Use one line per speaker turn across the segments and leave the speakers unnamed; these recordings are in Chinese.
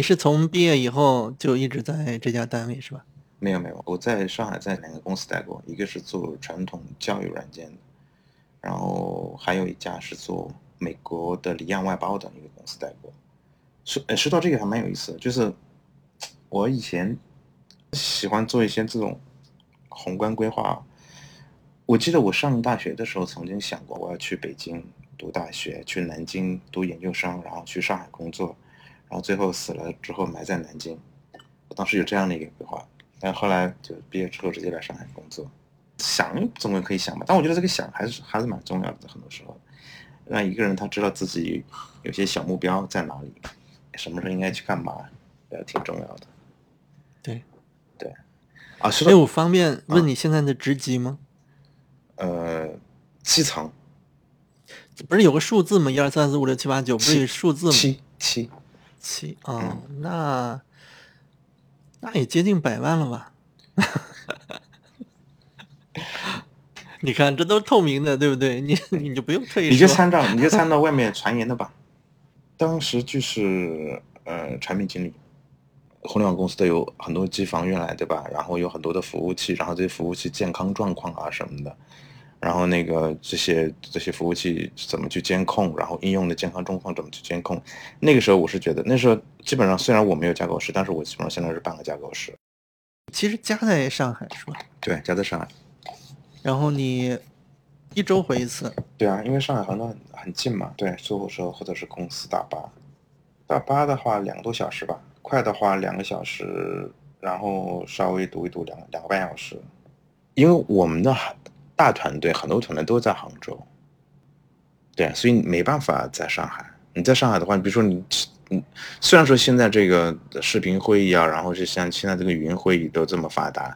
你是从毕业以后就一直在这家单位是吧？
没有没有，我在上海在两个公司待过，一个是做传统教育软件的，然后还有一家是做美国的离岸外包的一个公司待过。说呃说到这个还蛮有意思的，就是我以前喜欢做一些这种宏观规划。我记得我上大学的时候曾经想过，我要去北京读大学，去南京读研究生，然后去上海工作，然后最后死了之后埋在南京。我当时有这样的一个规划。但后来就毕业之后直接来上海工作，想总归可以想吧，但我觉得这个想还是还是蛮重要的。很多时候，让一个人他知道自己有些小目标在哪里，什么时候应该去干嘛，也挺重要的。
对，
对，啊，
哎，我方便问你现在的职级吗？
呃，七层，
不是有个数字吗？一二三四五六七八九，不是有数字吗？
七七
七啊，那。那也接近百万了吧？你看，这都是透明的，对不对？你你就不用特意，
你就参照，你就参照 外面传言的吧。当时就是呃，产品经理，互联网公司都有很多机房运来，对吧？然后有很多的服务器，然后这些服务器健康状况啊什么的。然后那个这些这些服务器怎么去监控？然后应用的健康状况怎么去监控？那个时候我是觉得，那时候基本上虽然我没有架构师，但是我基本上现在是半个架构师。
其实家在上海是吧？
对，家在上海。
然后你一周回一次？
对啊，因为上海很多很近嘛。对，坐火车或者是公司大巴。大巴的话两个多小时吧，快的话两个小时，然后稍微堵一堵两两个半小时。因为我们的海。大团队很多团队都在杭州，对，所以没办法在上海。你在上海的话，比如说你，嗯，虽然说现在这个视频会议啊，然后就像现在这个语音会议都这么发达，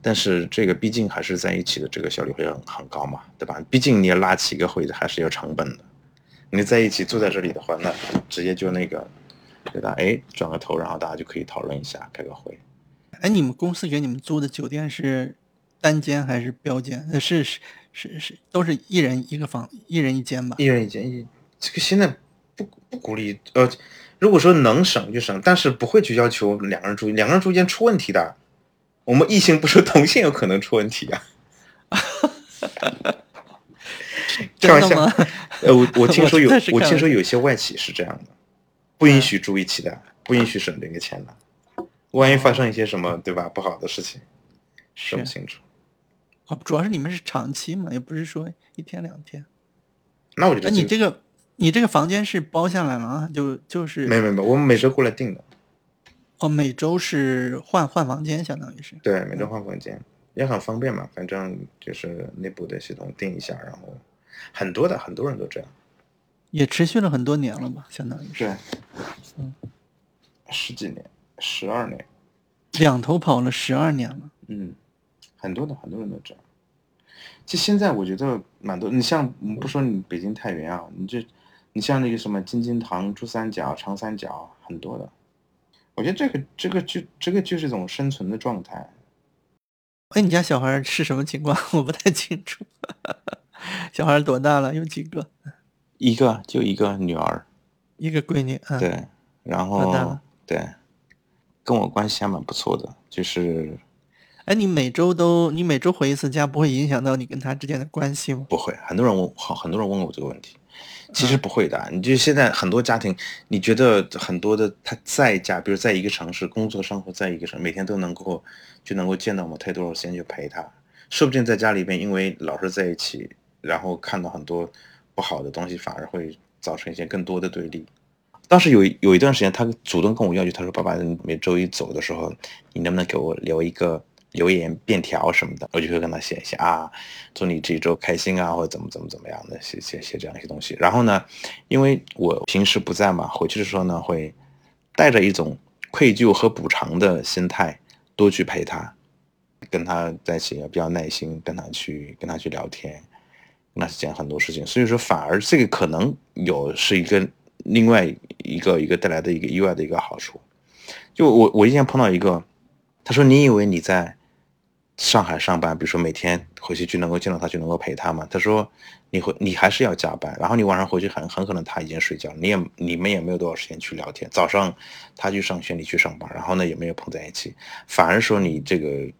但是这个毕竟还是在一起的这个效率会很很高嘛，对吧？毕竟你要拉起一个会还是有成本的。你在一起坐在这里的话，那直接就那个，对吧？哎，转个头，然后大家就可以讨论一下，开个会。
哎，你们公司给你们租的酒店是？单间还是标间？呃，是是是是，都是一人一个房，一人一间吧。
一人一间，一这个现在不不鼓励。呃，如果说能省就省，但是不会去要求两个人住，两个人住间出问题的。我们异性不说同性有可能出问题啊。
开
玩笑。呃，我我听说有，我听说有些外企是这样的，不允许住一起的，不允许省这个钱的。万一发生一些什么，对吧？不好的事情，说不清楚。
主要是你们是长期嘛，也不是说一天两天。
那我觉得，
你这个你这个房间是包下来了啊？就就是。
没没没，我们每周过来订的。
哦，每周是换换房间，相当于是。
对，每周换房间也很方便嘛，反正就是内部的系统定一下，然后很多的很多人都这样。
也持续了很多年了吧，相当于是。
对。嗯。十几年，十二年。
两头跑了十二年了。
嗯。很多的很多人都这样，其实现在我觉得蛮多。你像不说你北京太原啊，你这你像那个什么金金堂、珠三角、长三角，很多的。我觉得这个这个就这个就是一种生存的状态。
哎，你家小孩是什么情况？我不太清楚。小孩多大了？有几个？
一个，就一个女儿，
一个闺女。
对，然后对，跟我关系还蛮不错的，就是。
哎，你每周都你每周回一次家，不会影响到你跟他之间的关系吗？
不会，很多人问，好很多人问我这个问题，其实不会的。你就现在很多家庭，你觉得很多的他在家，比如在一个城市工作生活在一个城，每天都能够就能够见到我们，太多少时间去陪他，说不定在家里边，因为老是在一起，然后看到很多不好的东西，反而会造成一些更多的对立。当时有有一段时间，他主动跟我要求，他说：“爸爸，你每周一走的时候，你能不能给我留一个？”留言便条什么的，我就会跟他写一下啊，祝你这一周开心啊，或者怎么怎么怎么样的，写写写这样一些东西。然后呢，因为我平时不在嘛，回去的时候呢，会带着一种愧疚和补偿的心态，多去陪他，跟他在一起要比较耐心，跟他去跟他去聊天，跟他讲很多事情。所以说，反而这个可能有是一个另外一个一个带来的一个意外的一个好处。就我我以前碰到一个，他说你以为你在。上海上班，比如说每天回去就能够见到他，就能够陪他嘛。他说你会你还是要加班，然后你晚上回去很很可能他已经睡觉，你也你们也没有多少时间去聊天。早上他去上学，你去上班，然后呢也没有碰在一起，反而说你这个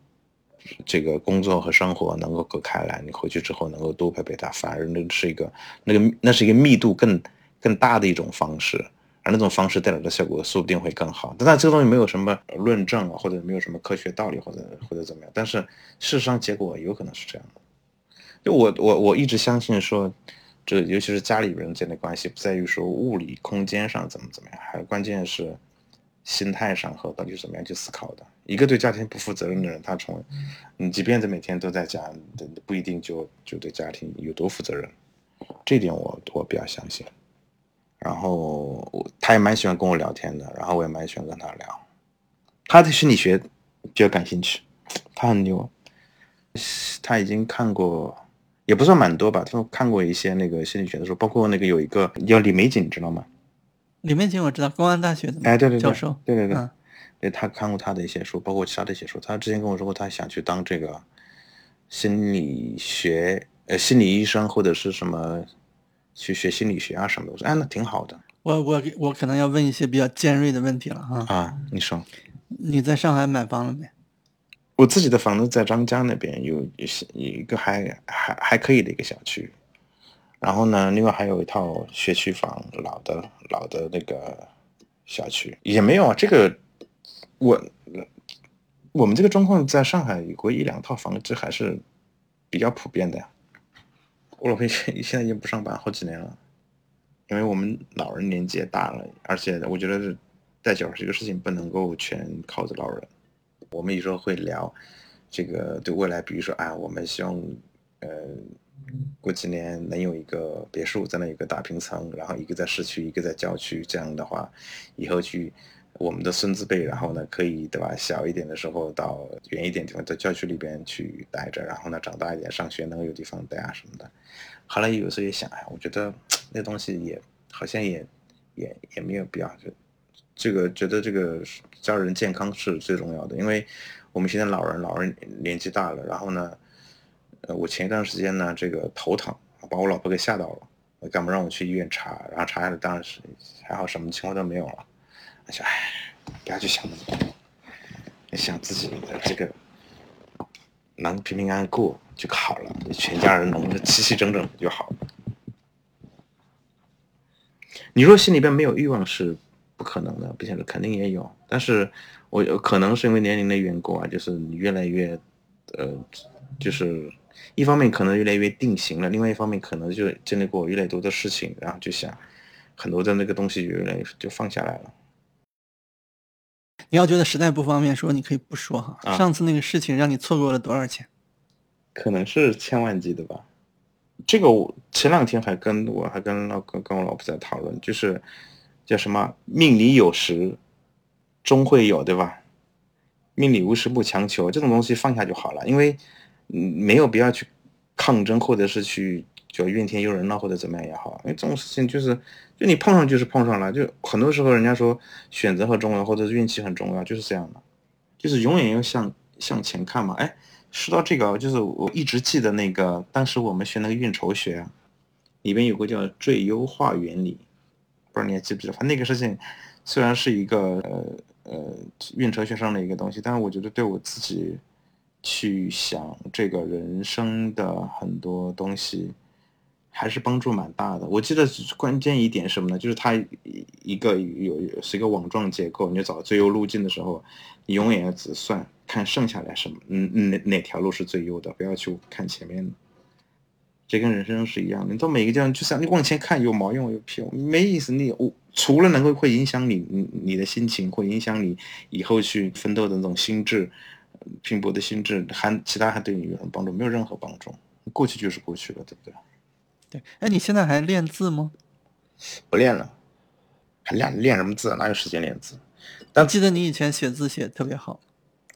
这个工作和生活能够隔开来，你回去之后能够多陪陪他，反而那是一个那个那是一个密度更更大的一种方式。而那种方式带来的效果说不定会更好，但这个东西没有什么论证啊，或者没有什么科学道理，或者或者怎么样。但是事实上结果有可能是这样的。就我我我一直相信说，这尤其是家里人间的关系，不在于说物理空间上怎么怎么样，还关键是心态上和到底怎么样去思考的。一个对家庭不负责任的人，他从你即便是每天都在家，不一定就就对家庭有多负责任。这点我我比较相信。然后我他也蛮喜欢跟我聊天的，然后我也蛮喜欢跟他聊。他对心理学比较感兴趣，他很牛，他已经看过，也不算蛮多吧，他看过一些那个心理学的书，包括那个有一个叫李玫瑾，你知道吗？
李玫瑾我知道，公安大学的
哎，对对对，
教授，
对对对，
嗯
对他看过他的一些书，包括其他的一些书。他之前跟我说过，他想去当这个心理学呃心理医生或者是什么。去学心理学啊什么的，我说哎，那挺好的。
我我我可能要问一些比较尖锐的问题了哈。
啊，你说，
你在上海买房了没？
我自己的房子在张江那边，有有一个还还还可以的一个小区。然后呢，另外还有一套学区房，老的老的那个小区也没有啊。这个我我们这个状况在上海有过一两套房，子还是比较普遍的呀。我老婆现现在已经不上班好几年了，因为我们老人年纪也大了，而且我觉得是带小孩这个事情不能够全靠着老人。我们有时候会聊这个对未来，比如说啊，我们希望呃过几年能有一个别墅，在那有个大平层，然后一个在市区，一个在郊区，这样的话以后去。我们的孙子辈，然后呢，可以对吧？小一点的时候到远一点地方，在郊区里边去待着，然后呢，长大一点上学能有地方待啊什么的。后来有时候也想，哎，我觉得那东西也好像也也也没有必要。就这个觉得这个家人健康是最重要的，因为我们现在老人老人年纪大了，然后呢，呃，我前一段时间呢这个头疼，把我老婆给吓到了，干嘛让我去医院查，然后查下来当然是还好，什么情况都没有了。想，哎，不要去想那么多，想自己的这个能平平安安过就好了，全家人能齐齐整整就好了。你说心里边没有欲望是不可能的，不现实，肯定也有。但是我可能是因为年龄的缘故啊，就是你越来越，呃，就是一方面可能越来越定型了，另外一方面可能就经历过越来越多的事情，然后就想很多的那个东西越来越就放下来了。
你要觉得实在不方便说，你可以不说哈。上次那个事情让你错过了多少钱？
可能是千万级的吧。这个我前两天还跟我还跟老跟跟我老婆在讨论，就是叫什么“命里有时终会有”，对吧？命里无时不强求，这种东西放下就好了，因为嗯没有必要去抗争，或者是去。就怨天尤人了，或者怎么样也好，因为这种事情就是，就你碰上就是碰上了，就很多时候人家说选择很重要，或者是运气很重要，就是这样的，就是永远要向向前看嘛。哎，说到这个，就是我一直记得那个当时我们学那个运筹学，里边有个叫最优化原理，不知道你还记不记得？反正那个事情虽然是一个呃呃运筹学上的一个东西，但是我觉得对我自己去想这个人生的很多东西。还是帮助蛮大的。我记得关键一点什么呢？就是它一一个有是一个网状结构。你找最优路径的时候，你永远要只算看剩下来什么，嗯，哪哪条路是最优的，不要去看前面的。这跟人生是一样的，你到每个地方就像你往前看有毛用有屁用，没意思。你我除了能够会影响你你你的心情，会影响你以后去奋斗的那种心智拼搏的心智，还其他还对你有什么帮助？没有任何帮助。过去就是过去了，对不对？
对，哎，你现在还练字吗？
不练了，还练练什么字？哪有时间练字？但
记得你以前写字写的特别好。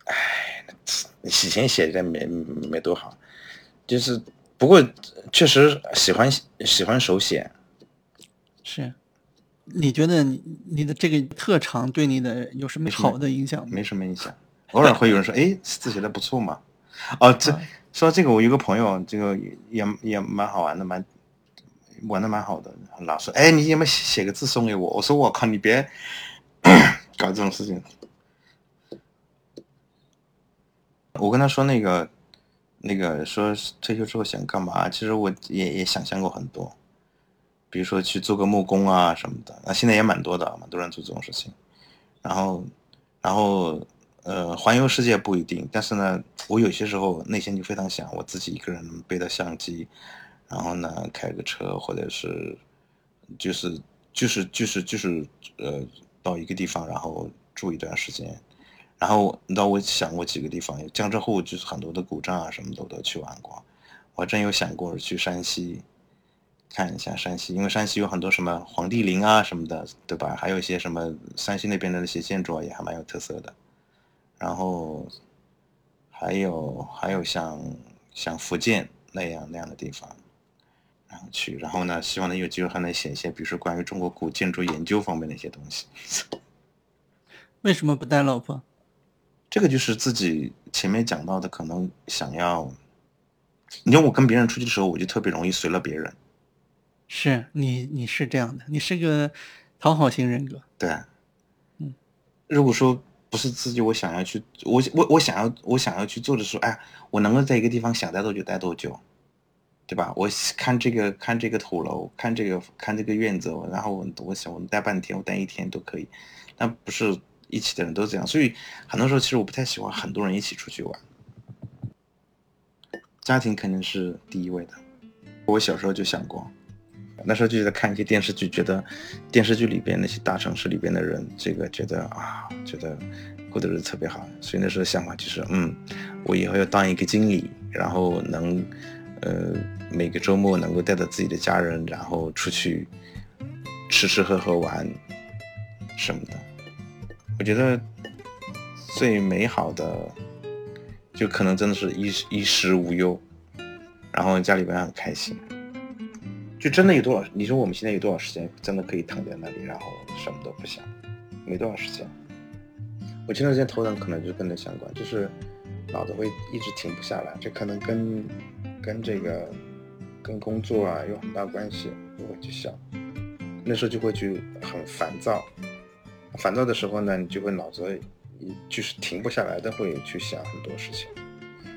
哎，以前写的没没多好，就是不过确实喜欢喜欢手写。
是，你觉得你你的这个特长对你的有什么好的影响吗？
没什么影响，偶尔会有人说：“哎，字写的不错嘛。”哦，这说这个，我有个朋友，这个也也蛮好玩的，蛮玩的蛮好的。老说，哎，你有没有写个字送给我？我说我靠，你别 搞这种事情。我跟他说那个那个说退休之后想干嘛？其实我也也想象过很多，比如说去做个木工啊什么的。那现在也蛮多的，蛮多人做这种事情。然后，然后。呃，环游世界不一定，但是呢，我有些时候内心就非常想，我自己一个人背着相机，然后呢，开个车，或者是，就是就是就是就是呃，到一个地方，然后住一段时间，然后你知道我想过几个地方，江浙沪就是很多的古镇啊，什么都都去玩过，我真有想过去山西看一下山西，因为山西有很多什么黄帝陵啊什么的，对吧？还有一些什么山西那边的那些建筑啊，也还蛮有特色的。然后还有还有像像福建那样那样的地方，然后去，然后呢，希望能有机会还能写一些，比如说关于中国古建筑研究方面的一些东西。
为什么不带老婆？
这个就是自己前面讲到的，可能想要。你看我跟别人出去的时候，我就特别容易随了别人。
是你你是这样的，你是个讨好型人格。
对，嗯，如果说。不是自己，我想要去，我我我想要，我想要去做的时候，哎，我能够在一个地方想待多久待多久，对吧？我看这个看这个土楼，看这个看这个院子，然后我我想我待半天，我待一天都可以。但不是一起的人都这样，所以很多时候其实我不太喜欢很多人一起出去玩。家庭肯定是第一位的。我小时候就想过。那时候就在看一些电视剧，觉得电视剧里边那些大城市里边的人，这个觉得啊，觉得过得日子特别好。所以那时候想法就是，嗯，我以后要当一个经理，然后能，呃，每个周末能够带着自己的家人，然后出去吃吃喝喝玩什么的。我觉得最美好的，就可能真的是衣衣食无忧，然后家里边很开心。就真的有多少？你说我们现在有多少时间真的可以躺在那里，然后什么都不想？没多少时间。我前段时间头疼，可能就跟那相关，就是脑子会一直停不下来。这可能跟跟这个跟工作啊有很大关系，就会去想。那时候就会去很烦躁，烦躁的时候呢，你就会脑子就是停不下来的，会去想很多事情。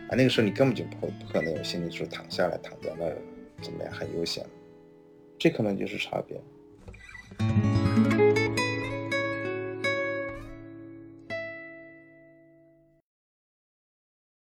啊，那个时候你根本就不会不可能有心情说躺下来，躺在那怎么样很悠闲。这可能就是差别。